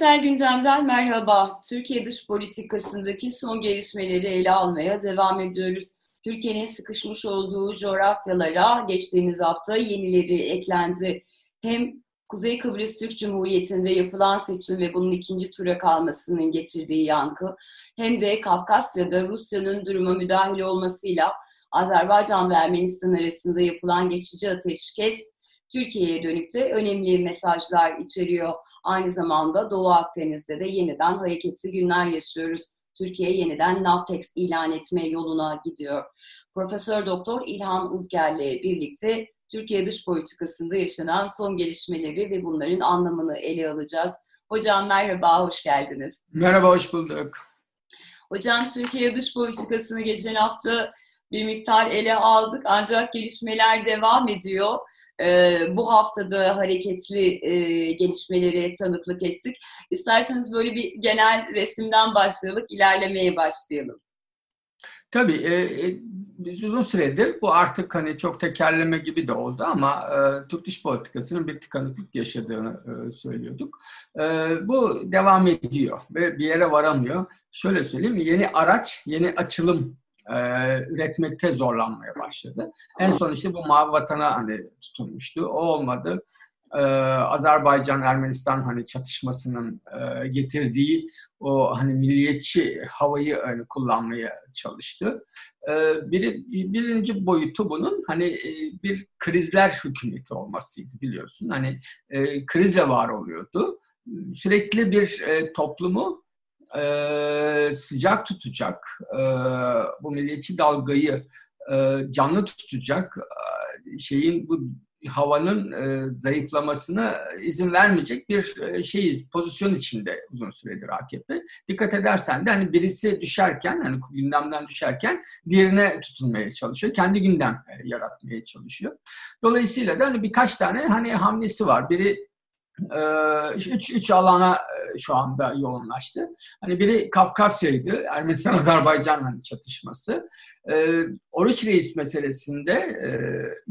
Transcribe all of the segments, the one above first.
Küresel gündemden merhaba. Türkiye dış politikasındaki son gelişmeleri ele almaya devam ediyoruz. Türkiye'nin sıkışmış olduğu coğrafyalara geçtiğimiz hafta yenileri eklendi. Hem Kuzey Kıbrıs Türk Cumhuriyeti'nde yapılan seçim ve bunun ikinci tura kalmasının getirdiği yankı, hem de Kafkasya'da Rusya'nın duruma müdahil olmasıyla Azerbaycan ve Ermenistan arasında yapılan geçici ateşkes Türkiye'ye dönük de önemli mesajlar içeriyor. Aynı zamanda Doğu Akdeniz'de de yeniden hareketli günler yaşıyoruz. Türkiye yeniden Navtex ilan etme yoluna gidiyor. Profesör Doktor İlhan Uzger'le birlikte Türkiye dış politikasında yaşanan son gelişmeleri ve bunların anlamını ele alacağız. Hocam merhaba, hoş geldiniz. Merhaba, hoş bulduk. Hocam Türkiye dış politikasını geçen hafta bir miktar ele aldık ancak gelişmeler devam ediyor. Ee, bu haftada hareketli e, gelişmeleri tanıklık ettik. İsterseniz böyle bir genel resimden başlayalım, ilerlemeye başlayalım. Tabii, e, e, uzun süredir bu artık hani çok tekerleme gibi de oldu ama e, Türk dış politikasının bir tıkanıklık yaşadığını e, söylüyorduk. E, bu devam ediyor ve bir yere varamıyor. Şöyle söyleyeyim, yeni araç, yeni açılım e, üretmekte zorlanmaya başladı. En son işte bu mavi vatana hani tutulmuştu. O olmadı. Ee, Azerbaycan Ermenistan hani çatışmasının e, getirdiği o hani milliyetçi havayı hani, kullanmaya çalıştı. Ee, bir, birinci boyutu bunun hani e, bir krizler hükümeti olmasıydı biliyorsun. Hani e, krizle var oluyordu. Sürekli bir e, toplumu e, sıcak tutacak, e, bu milliyetçi dalgayı e, canlı tutacak e, şeyin bu havanın e, zayıflamasına izin vermeyecek bir e, şeyiz, pozisyon içinde uzun süredir AKP. Dikkat edersen de hani birisi düşerken, hani gündemden düşerken diğerine tutulmaya çalışıyor. Kendi gündem e, yaratmaya çalışıyor. Dolayısıyla da hani birkaç tane hani hamlesi var. Biri üç, üç alana e, şu anda yoğunlaştı. Hani biri Kafkasya'ydı, Ermenistan-Azerbaycan çatışması. Ee, Oruç Reis meselesinde e,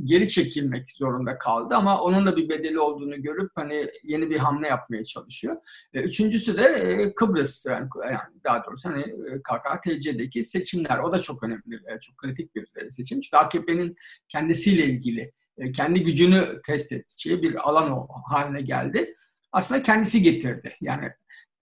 geri çekilmek zorunda kaldı ama onun da bir bedeli olduğunu görüp hani yeni bir hamle yapmaya çalışıyor. Ee, üçüncüsü de e, Kıbrıs, yani, daha doğrusu hani KKTC'deki seçimler. O da çok önemli, çok kritik bir seçim. Çünkü AKP'nin kendisiyle ilgili e, kendi gücünü test edeceği bir alan haline geldi. Aslında kendisi getirdi. Yani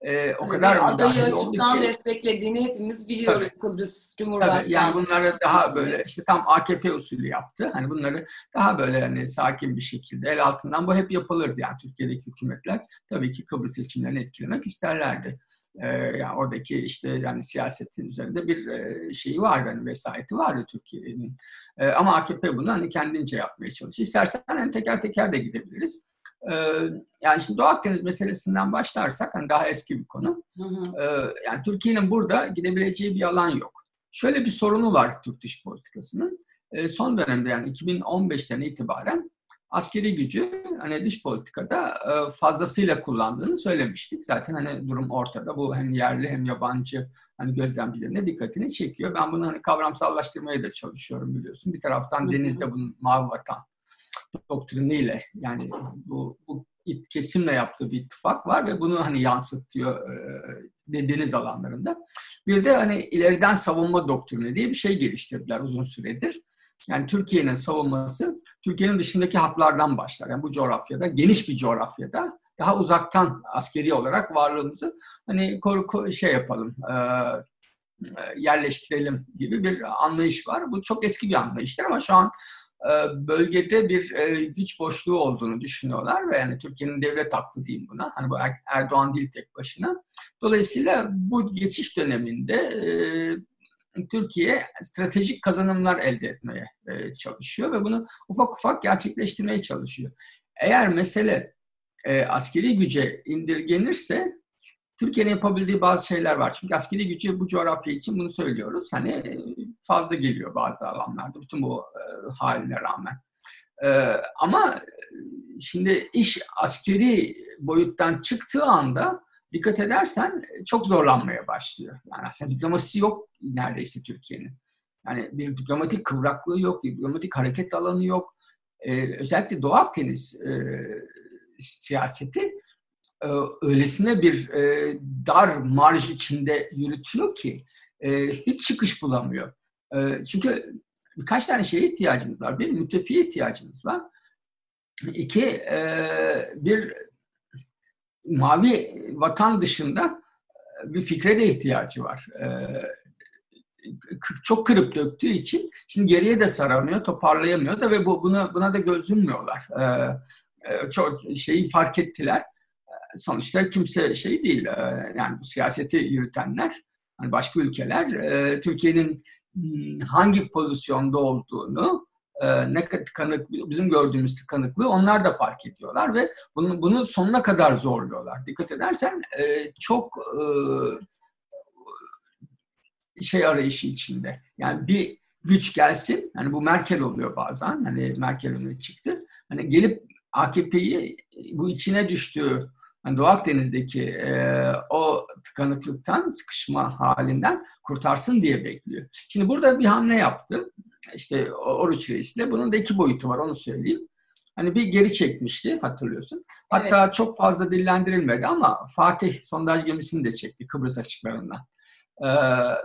e, o kadar yani adayı açıktan desteklediğini hepimiz biliyoruz tabii, Kıbrıs Cumhurbaşkanı. Yani bunları daha böyle işte tam AKP usulü yaptı. Hani bunları daha böyle hani sakin bir şekilde el altından bu hep yapılırdı yani Türkiye'deki hükümetler tabii ki Kıbrıs seçimlerini etkilemek isterlerdi. Ee, yani oradaki işte yani siyasetin üzerinde bir e, şeyi vardı, hani vesayeti vardı Türkiye'nin. E, ama AKP bunu hani kendince yapmaya çalışıyor. İstersen hani teker teker de gidebiliriz. E, yani şimdi Doğu Akdeniz meselesinden başlarsak hani daha eski bir konu. Hı hı. E, yani Türkiye'nin burada gidebileceği bir alan yok. Şöyle bir sorunu var Türk dış politikasının. E, son dönemde yani 2015'ten itibaren askeri gücü hani dış politikada e, fazlasıyla kullandığını söylemiştik. Zaten hani durum ortada. Bu hem yerli hem yabancı hani gözlemcilerin de dikkatini çekiyor. Ben bunu hani kavramsallaştırmaya da çalışıyorum biliyorsun. Bir taraftan denizde bunun mavi vatan doktriniyle yani bu, bu kesimle yaptığı bir ittifak var ve bunu hani yansıtıyor e, deniz alanlarında. Bir de hani ileriden savunma doktrini diye bir şey geliştirdiler uzun süredir. Yani Türkiye'nin savunması Türkiye'nin dışındaki hatlardan başlar. Yani bu coğrafyada, geniş bir coğrafyada daha uzaktan askeri olarak varlığımızı hani korku şey yapalım, e, yerleştirelim gibi bir anlayış var. Bu çok eski bir anlayıştır ama şu an e, bölgede bir e, güç boşluğu olduğunu düşünüyorlar ve yani Türkiye'nin devlet aklı diyeyim buna. Hani bu er-, Erdoğan değil tek başına. Dolayısıyla bu geçiş döneminde e, Türkiye stratejik kazanımlar elde etmeye e, çalışıyor ve bunu ufak ufak gerçekleştirmeye çalışıyor. Eğer mesele e, askeri güce indirgenirse Türkiye'nin yapabildiği bazı şeyler var. Çünkü askeri gücü bu coğrafya için bunu söylüyoruz. Hani e, fazla geliyor bazı alanlarda bütün bu haline rağmen. Ama şimdi iş askeri boyuttan çıktığı anda dikkat edersen e, çok zorlanmaya başlıyor. Yani aslında diplomasi yok neredeyse Türkiye'nin. Yani bir diplomatik kıvraklığı yok, bir diplomatik hareket alanı yok. Ee, özellikle Doğu Akdeniz e, siyaseti e, öylesine bir e, dar marj içinde yürütüyor ki e, hiç çıkış bulamıyor. E, çünkü birkaç tane şeye ihtiyacınız var. Bir, müttefiye ihtiyacınız var. İki, e, bir mavi vatan dışında bir fikre de ihtiyacı var. E, çok kırıp döktüğü için şimdi geriye de saramıyor, toparlayamıyor da ve bu buna buna da göz yummuyorlar. E, e, çok şeyi fark ettiler. Sonuçta kimse şey değil, e, yani bu siyaseti yürütenler, hani başka ülkeler e, Türkiye'nin Hmm, hangi pozisyonda olduğunu e, ne tıkanık bizim gördüğümüz tıkanıklığı onlar da fark ediyorlar ve bunu bunu sonuna kadar zorluyorlar. Dikkat edersen e, çok e, şey arayışı içinde. Yani bir güç gelsin. Hani bu Merkel oluyor bazen. Hani Merkel öne çıktı. Hani gelip AKP'yi bu içine düştüğü yani Doğu Akdeniz'deki e, o tıkanıklıktan, sıkışma halinden kurtarsın diye bekliyor. Şimdi burada bir hamle yaptı. İşte Oruç Reis'le. Bunun da iki boyutu var onu söyleyeyim. Hani bir geri çekmişti hatırlıyorsun. Hatta evet. çok fazla dillendirilmedi ama Fatih sondaj gemisini de çekti Kıbrıs açıklarından. Ee,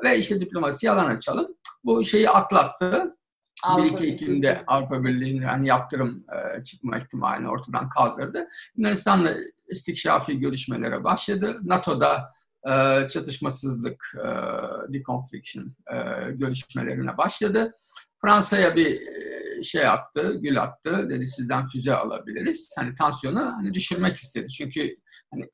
ve işte diplomasi yalan açalım. Bu şeyi atlattı. Avrupa bir iki Ekim'de Avrupa Birliği'nin yani yaptırım e, çıkma ihtimalini ortadan kaldırdı. Yunanistan'la istikşafi görüşmelere başladı. NATO'da e, çatışmasızlık, e, deconfliction e, görüşmelerine başladı. Fransa'ya bir şey attı, gül attı. Dedi sizden füze alabiliriz. Hani tansiyonu hani düşürmek istedi. Çünkü hani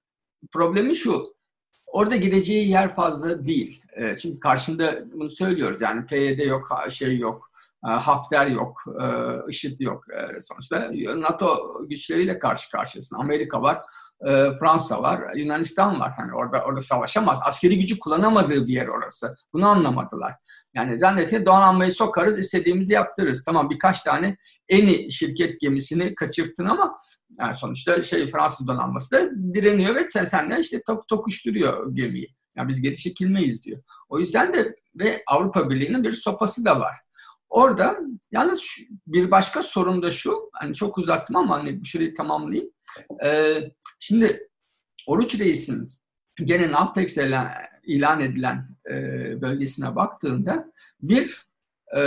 problemi şu. Orada gideceği yer fazla değil. E, şimdi karşında bunu söylüyoruz. Yani PYD yok, şey yok, Hafter yok, e, IŞİD yok e, sonuçta. NATO güçleriyle karşı karşıyasın. Amerika var, Fransa var, Yunanistan var. Hani orada orada savaşamaz. Askeri gücü kullanamadığı bir yer orası. Bunu anlamadılar. Yani zannediyor donanmayı sokarız, istediğimizi yaptırırız. Tamam birkaç tane eni şirket gemisini kaçırttın ama yani sonuçta şey Fransız donanması da direniyor ve sen senle işte tok, tokuşturuyor gemiyi. Yani biz geri çekilmeyiz diyor. O yüzden de ve Avrupa Birliği'nin bir sopası da var. Orada yalnız şu, bir başka sorun da şu, hani çok uzattım ama hani bu şurayı tamamlayayım. Ee, şimdi Oruç Reis'in gene Navtex ilan edilen e, bölgesine baktığında bir e,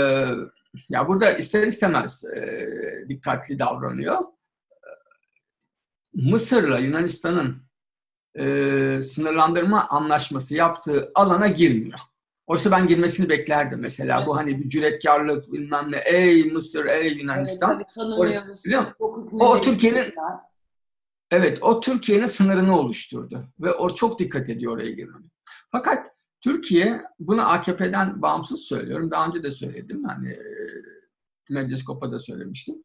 ya burada ister istemez e, dikkatli davranıyor. Mısır'la Yunanistan'ın e, sınırlandırma anlaşması yaptığı alana girmiyor. Oysa ben girmesini beklerdim mesela. Evet. Bu hani bir cüretkarlık bilmem ne. Ey Mısır, ey Yunanistan. Evet, tanımıyoruz. O, o Türkiye'nin Evet, o Türkiye'nin sınırını oluşturdu. Ve o çok dikkat ediyor oraya girmeye. Fakat Türkiye, bunu AKP'den bağımsız söylüyorum. Daha önce de söyledim. Hani e, Medyaskop'a da söylemiştim.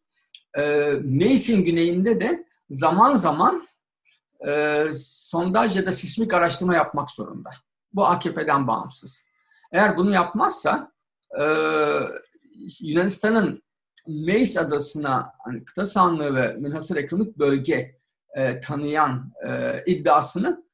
E, Meysin güneyinde de zaman zaman e, sondaj ya da sismik araştırma yapmak zorunda. Bu AKP'den bağımsız. Eğer bunu yapmazsa e, Yunanistan'ın Meis adasına hani kıta sahanlığı ve münhasır ekonomik bölge e, tanıyan e, iddiasını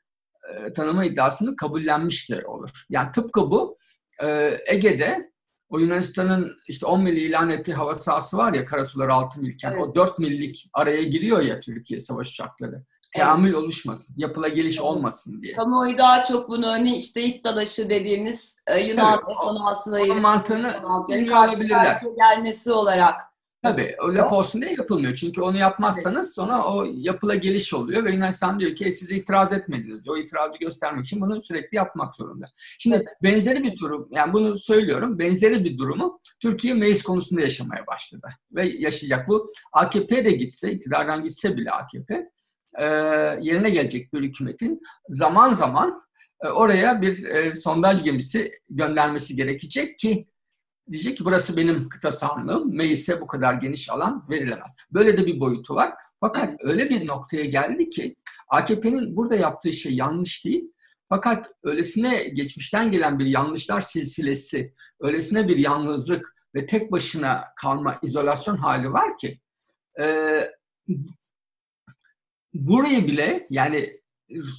e, tanıma iddiasını kabullenmiş de olur. Yani tıpkı bu e, Ege'de o Yunanistan'ın işte 10 milli ilan ettiği hava sahası var ya karasular 6 milken evet. o 4 millik araya giriyor ya Türkiye savaş uçakları teamül evet. oluşmasın, yapıla geliş evet. olmasın diye. Kamuoyu daha çok bunu hani işte it dalaşı dediğimiz e, Yunan evet, F-16'ları mantığını bilmiyor olabilirler. gelmesi olarak Tabii o laf olsun diye yapılmıyor. Çünkü onu yapmazsanız sonra o yapıla geliş oluyor ve Yunanistan diyor ki e, siz itiraz etmediniz. O itirazı göstermek için bunu sürekli yapmak zorunda. Şimdi evet. benzeri bir durum, yani bunu söylüyorum, benzeri bir durumu Türkiye meclis konusunda yaşamaya başladı. Ve yaşayacak. Bu AKP de gitse, iktidardan gitse bile AKP, e, yerine gelecek bir hükümetin zaman zaman e, oraya bir e, sondaj gemisi göndermesi gerekecek ki diyecek ki burası benim kıta sahanlığım, meclise bu kadar geniş alan verilemez. Böyle de bir boyutu var. Fakat öyle bir noktaya geldi ki AKP'nin burada yaptığı şey yanlış değil. Fakat öylesine geçmişten gelen bir yanlışlar silsilesi, öylesine bir yalnızlık ve tek başına kalma, izolasyon hali var ki e, burayı bile yani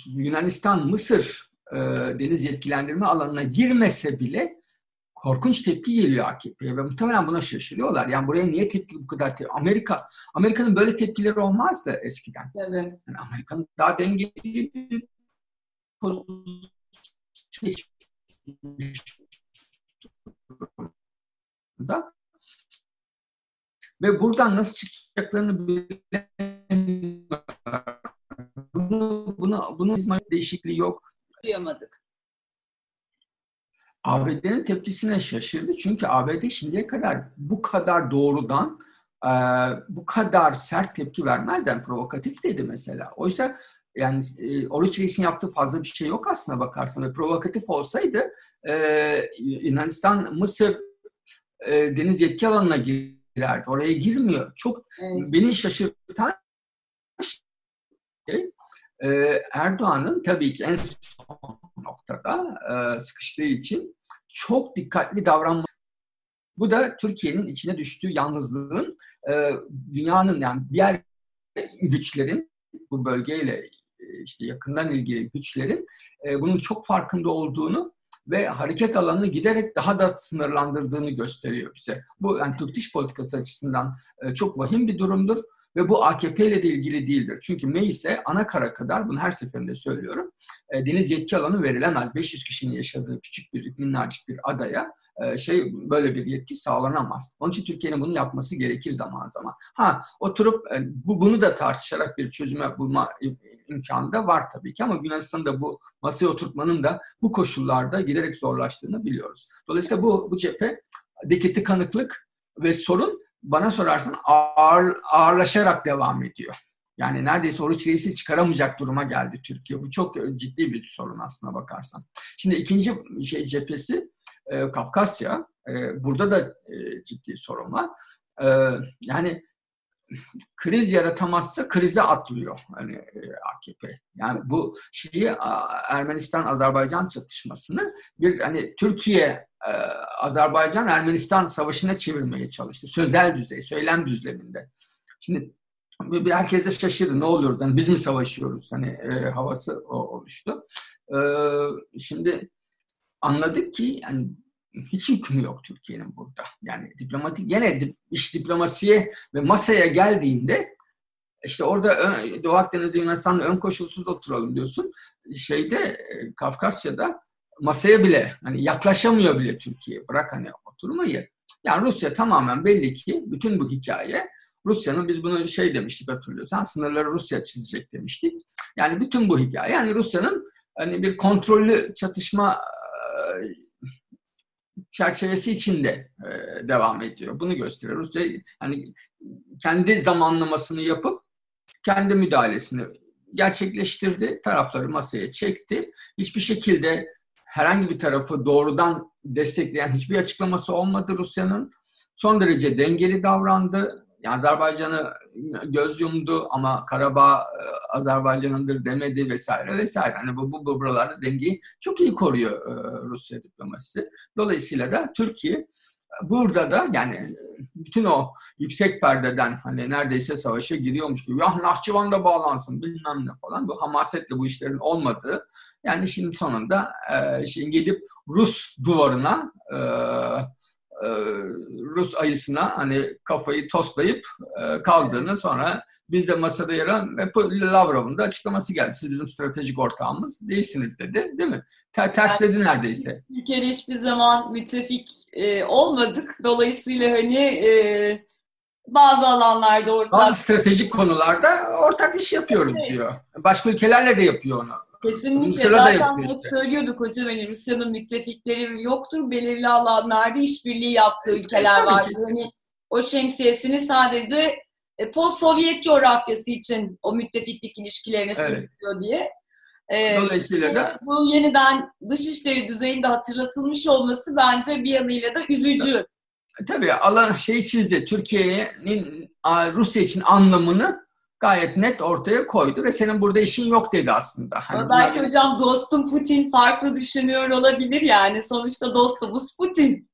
Yunanistan, Mısır e, deniz yetkilendirme alanına girmese bile korkunç tepki geliyor AKP'ye ve muhtemelen buna şaşırıyorlar. Yani buraya niye tepki bu kadar tepki? Amerika, Amerika'nın böyle tepkileri olmazdı eskiden. Tabii. Yani Amerika'nın daha dengeli bir da ve buradan nasıl çıkacaklarını bilemiyorlar. Bunu, bunu, bunun değişikliği yok. Duyamadık. ABD'nin tepkisine şaşırdı. Çünkü ABD şimdiye kadar bu kadar doğrudan, e, bu kadar sert tepki vermezden provokatif dedi mesela. Oysa yani e, Oruç Reis'in yaptığı fazla bir şey yok aslında bakarsan. Ve provokatif olsaydı e, Yunanistan, Mısır e, deniz yetki alanına girerdi. Oraya girmiyor. Çok evet. beni şaşırtan şey e, Erdoğan'ın tabii ki en son noktada e, sıkıştığı için çok dikkatli davranma. Bu da Türkiye'nin içine düştüğü yalnızlığın e, dünyanın yani diğer güçlerin bu bölgeyle e, işte yakından ilgili güçlerin bunun çok farkında olduğunu ve hareket alanını giderek daha da sınırlandırdığını gösteriyor bize. Bu yani Türk dış politikası açısından çok vahim bir durumdur. Ve bu AKP ile de ilgili değildir. Çünkü meclise ana kara kadar, bunu her seferinde söylüyorum, e, deniz yetki alanı verilemez. 500 kişinin yaşadığı küçük bir, minnacık bir adaya e, şey böyle bir yetki sağlanamaz. Onun için Türkiye'nin bunu yapması gerekir zaman zaman. Ha oturup e, bu bunu da tartışarak bir çözüme bulma imkanı da var tabii ki ama Yunanistan'da bu masaya oturtmanın da bu koşullarda giderek zorlaştığını biliyoruz. Dolayısıyla bu bu cephedeki tıkanıklık ve sorun bana sorarsan ağır, ağırlaşarak devam ediyor. Yani neredeyse oruç reisi çıkaramayacak duruma geldi Türkiye. Bu çok ciddi bir sorun aslına bakarsan. Şimdi ikinci şey cephesi e, Kafkasya. E, burada da e, ciddi sorun var. E, yani kriz yaratamazsa krize atlıyor hani e, AKP. Yani bu şeyi Ermenistan-Azerbaycan çatışmasını bir hani Türkiye e, Azerbaycan Ermenistan savaşına çevirmeye çalıştı. Sözel düzey, söylem düzleminde. Şimdi herkes de şaşırdı. Ne oluyoruz? Yani biz mi savaşıyoruz? Hani e, havası o, oluştu. E, şimdi anladık ki yani hiç hükmü yok Türkiye'nin burada. Yani diplomatik yine iş diplomasiye ve masaya geldiğinde işte orada Doğu Akdeniz'de Yunanistan'la ön koşulsuz oturalım diyorsun. Şeyde e, Kafkasya'da masaya bile hani yaklaşamıyor bile Türkiye. Bırak hani oturmayı. Yani Rusya tamamen belli ki bütün bu hikaye Rusya'nın biz bunu şey demiştik hatırlıyorsan sınırları Rusya çizecek demiştik. Yani bütün bu hikaye yani Rusya'nın hani bir kontrollü çatışma çerçevesi içinde devam ediyor. Bunu gösteriyor. Rusya hani kendi zamanlamasını yapıp kendi müdahalesini gerçekleştirdi. Tarafları masaya çekti. Hiçbir şekilde herhangi bir tarafı doğrudan destekleyen hiçbir açıklaması olmadı Rusya'nın. Son derece dengeli davrandı. Yani Azerbaycan'ı göz yumdu ama Karabağ e, Azerbaycan'ındır demedi vesaire vesaire. Hani bu, bu, bu buralarda dengeyi çok iyi koruyor e, Rusya diplomasisi. Dolayısıyla da Türkiye burada da yani bütün o yüksek perdeden hani neredeyse savaşa giriyormuş gibi ya Nahçıvan da bağlansın bilmem ne falan. Bu hamasetle bu işlerin olmadığı yani şimdi sonunda e, şimdi gelip Rus duvarına e, e, Rus ayısına hani kafayı toslayıp e, kaldığını sonra biz de masada yer alan ve Lavrov'un da açıklaması geldi. Siz bizim stratejik ortağımız değilsiniz dedi. Değil mi? Ter, tersledi neredeyse. Türkiye'de hiçbir zaman müttefik e, olmadık. Dolayısıyla hani e, bazı alanlarda ortak... Bazı stratejik konularda ortak iş yapıyoruz evet. diyor. Başka ülkelerle de yapıyor onu. Kesinlikle. Zaten hep işte. söylüyorduk hocam hani Rusya'nın müttefikleri yoktur. Belirli alanlarda işbirliği yaptığı ülkeler var. Hani o şemsiyesini sadece e, post-Sovyet coğrafyası için o müttefiklik ilişkilerini evet. sürdürüyor diye. E, Dolayısıyla da bu yeniden dışişleri düzeyinde hatırlatılmış olması bence bir yanıyla da üzücü. Tabii alan şey çizdi. Türkiye'nin Rusya için anlamını gayet net ortaya koydu ve senin burada işin yok dedi aslında. Hani belki bunlar... hocam dostum Putin farklı düşünüyor olabilir yani. Sonuçta dostumuz Putin.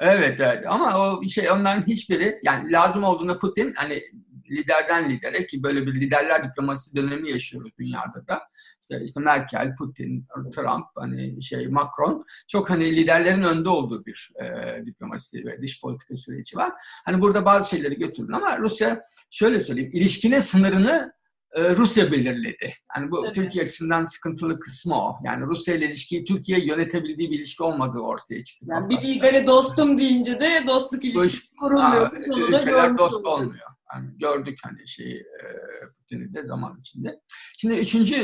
Evet, evet ama o şey onların hiçbiri yani lazım olduğunda Putin hani liderden lidere ki böyle bir liderler diplomasi dönemi yaşıyoruz dünyada da. işte, işte Merkel, Putin, Trump, hani şey Macron çok hani liderlerin önde olduğu bir e, diplomasi ve dış politika süreci var. Hani burada bazı şeyleri götürün ama Rusya şöyle söyleyeyim ilişkinin sınırını e, Rusya belirledi. Yani bu Tabii. Türkiye açısından sıkıntılı kısmı o. Yani Rusya ile ilişkiyi Türkiye yönetebildiği bir ilişki olmadığı ortaya çıktı. Yani bir lidere dostum deyince de dostluk ilişkisi kurulmuyor. Sonunda görmüş dost olmuyor. Yani gördük hani şeyi Putin'i de zaman içinde. Şimdi üçüncü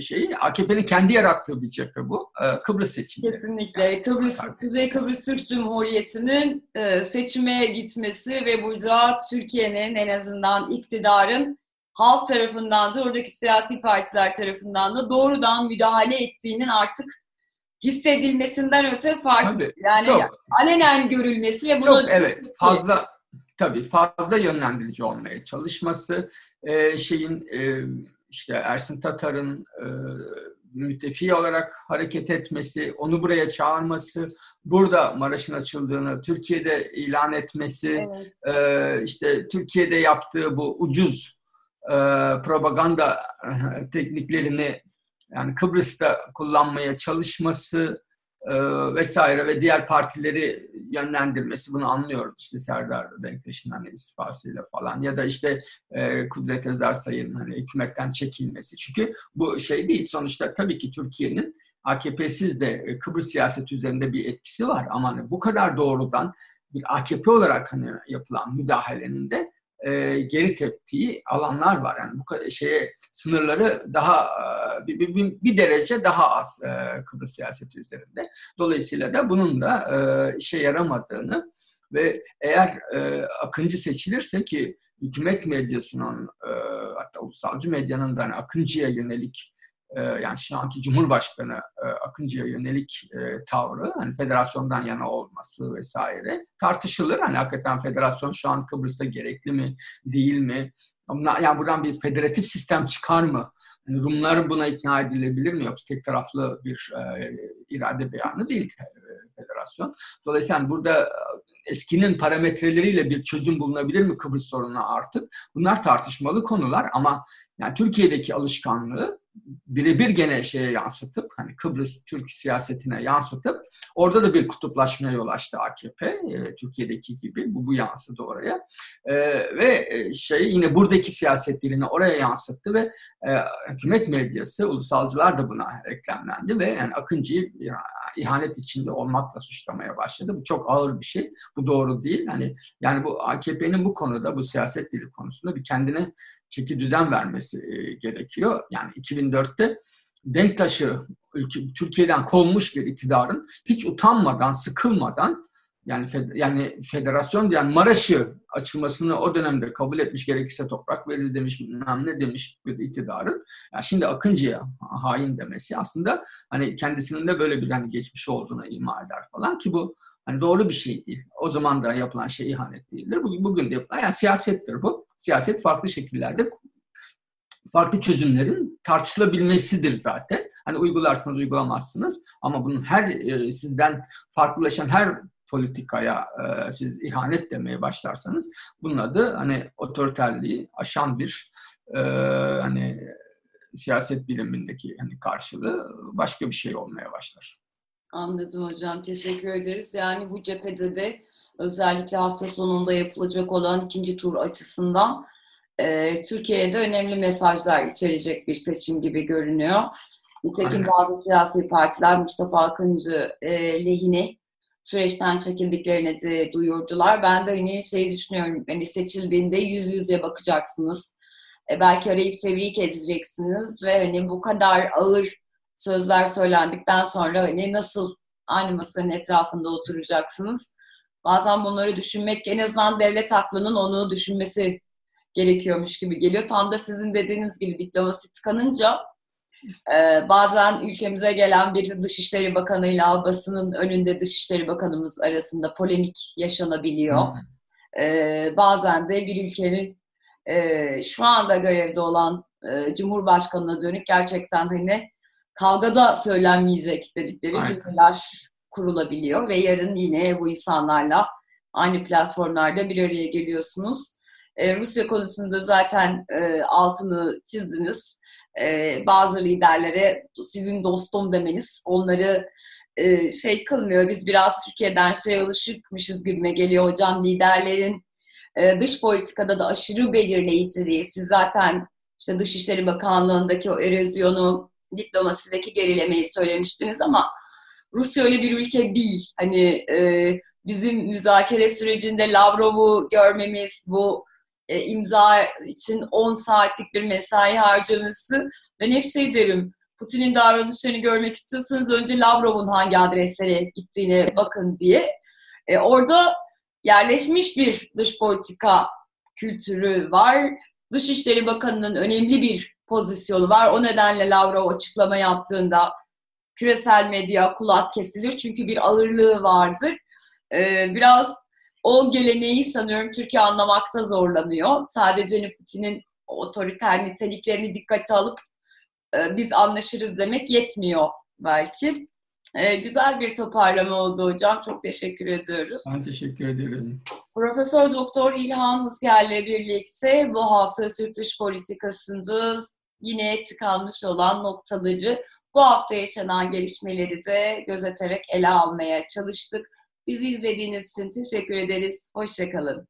şeyi AKP'nin kendi yarattığı bir cephe bu. Kıbrıs seçimi. Kesinlikle. Yani, Kıbrıs, tabii. Kuzey Kıbrıs Türk Cumhuriyeti'nin seçime gitmesi ve burada Türkiye'nin en azından iktidarın halk tarafından da oradaki siyasi partiler tarafından da doğrudan müdahale ettiğinin artık hissedilmesinden öte fark tabii, yani çok, alenen görülmesi ve bunu çok, evet fazla tabii fazla yönlendirici olmaya çalışması e, şeyin e, işte Ersin Tatar'ın e, müttefi olarak hareket etmesi, onu buraya çağırması, burada Maraş'ın açıldığını Türkiye'de ilan etmesi, evet. e, işte Türkiye'de yaptığı bu ucuz e, propaganda e, tekniklerini yani Kıbrıs'ta kullanmaya çalışması e, vesaire ve diğer partileri yönlendirmesi bunu anlıyoruz işte Serdar Denktaş'ın hani istifasıyla falan ya da işte e, Kudret Özarsay'ın hani hükümetten çekilmesi. Çünkü bu şey değil. Sonuçta tabii ki Türkiye'nin AKP'siz de Kıbrıs siyaseti üzerinde bir etkisi var. Ama hani bu kadar doğrudan bir AKP olarak hani yapılan müdahalenin de e, geri teptiği alanlar var. Yani bu şeye sınırları daha e, bir, bir, bir derece daha az e, Kıbrıs siyaseti üzerinde. Dolayısıyla da bunun da e, işe yaramadığını ve eğer e, Akıncı seçilirse ki hükümet medyasının e, hatta ulusalcı medyanın da hani Akıncı'ya yönelik yani şu anki Cumhurbaşkanı e, Akıncı'ya yönelik e, tavrı, hani federasyondan yana olması vesaire tartışılır. Hani hakikaten federasyon şu an Kıbrıs'a gerekli mi, değil mi? Yani buradan bir federatif sistem çıkar mı? Yani Rumlar buna ikna edilebilir mi? Yoksa tek taraflı bir e, irade beyanı değil federasyon. Dolayısıyla yani burada eskinin parametreleriyle bir çözüm bulunabilir mi Kıbrıs sorununa artık? Bunlar tartışmalı konular ama yani Türkiye'deki alışkanlığı birebir gene şeye yansıtıp hani Kıbrıs Türk siyasetine yansıtıp orada da bir kutuplaşmaya yol açtı AKP e, Türkiye'deki gibi bu bu yansıdı oraya e, ve şey yine buradaki siyaset dilini oraya yansıttı ve e, hükümet medyası ulusalcılar da buna eklemlendi ve yani Akıncı'yı ihanet içinde olmakla suçlamaya başladı. Bu çok ağır bir şey. Bu doğru değil. Hani yani bu AKP'nin bu konuda bu siyaset dili konusunda bir kendine çeki düzen vermesi e, gerekiyor. Yani 2004'te Denktaş'ı Türkiye'den kovmuş bir iktidarın hiç utanmadan, sıkılmadan yani fed, yani federasyon yani Maraş'ı açılmasını o dönemde kabul etmiş gerekirse toprak veririz demiş bilmem ne demiş bir iktidarın. Yani şimdi Akıncı'ya hain demesi aslında hani kendisinin de böyle bir hani geçmiş olduğuna ima eder falan ki bu hani doğru bir şey değil. O zaman da yapılan şey ihanet değildir. Bugün, bugün de yapılan yani siyasettir bu siyaset farklı şekillerde farklı çözümlerin tartışılabilmesidir zaten. Hani uygularsınız uygulamazsınız ama bunun her e, sizden farklılaşan her politikaya e, siz ihanet demeye başlarsanız bunun adı hani otoriterliği aşan bir e, hani siyaset bilimindeki hani karşılığı başka bir şey olmaya başlar. Anladım hocam. Teşekkür ederiz. Yani bu cephede de özellikle hafta sonunda yapılacak olan ikinci tur açısından e, Türkiye'de önemli mesajlar içerecek bir seçim gibi görünüyor. Nitekim Aynen. bazı siyasi partiler Mustafa Akıncı e, lehine süreçten çekildiklerini de duyurdular. Ben de hani şey düşünüyorum, hani seçildiğinde yüz yüze bakacaksınız. E, belki arayıp tebrik edeceksiniz ve hani bu kadar ağır sözler söylendikten sonra hani nasıl aynı masanın etrafında oturacaksınız? Bazen bunları düşünmek en azından devlet aklının onu düşünmesi gerekiyormuş gibi geliyor. Tam da sizin dediğiniz gibi diplomasi tıkanınca e, bazen ülkemize gelen bir Dışişleri Bakanı'yla basının önünde Dışişleri Bakanımız arasında polemik yaşanabiliyor. E, bazen de bir ülkenin e, şu anda görevde olan e, Cumhurbaşkanı'na dönük gerçekten hani kavgada söylenmeyecek dedikleri Aynen. cümleler kurulabiliyor ve yarın yine bu insanlarla aynı platformlarda bir araya geliyorsunuz. Ee, Rusya konusunda zaten e, altını çizdiniz. e, bazı liderlere sizin dostum demeniz onları e, şey kılmıyor. Biz biraz Türkiye'den şey alışıkmışız gibime geliyor hocam. Liderlerin e, dış politikada da aşırı belirleyiciliği. Siz zaten işte Dışişleri Bakanlığı'ndaki o erozyonu, diplomasideki gerilemeyi söylemiştiniz ama Rusya öyle bir ülke değil. Hani e, bizim müzakere sürecinde Lavrov'u görmemiz, bu e, imza için 10 saatlik bir mesai harcaması. Ben hep şey derim, Putin'in davranışlarını görmek istiyorsanız önce Lavrov'un hangi adreslere gittiğine bakın diye. E, orada yerleşmiş bir dış politika kültürü var. Dışişleri Bakanı'nın önemli bir pozisyonu var. O nedenle Lavrov açıklama yaptığında küresel medya kulak kesilir çünkü bir ağırlığı vardır. Ee, biraz o geleneği sanıyorum Türkiye anlamakta zorlanıyor. Sadece hani Putin'in otoriter niteliklerini dikkate alıp e, biz anlaşırız demek yetmiyor belki. E, güzel bir toparlama oldu hocam. Çok teşekkür ediyoruz. Ben teşekkür ederim. Profesör Doktor İlhan Hızger'le birlikte bu hafta Türk dış politikasında yine tıkanmış olan noktaları bu hafta yaşanan gelişmeleri de gözeterek ele almaya çalıştık. Bizi izlediğiniz için teşekkür ederiz. Hoşçakalın.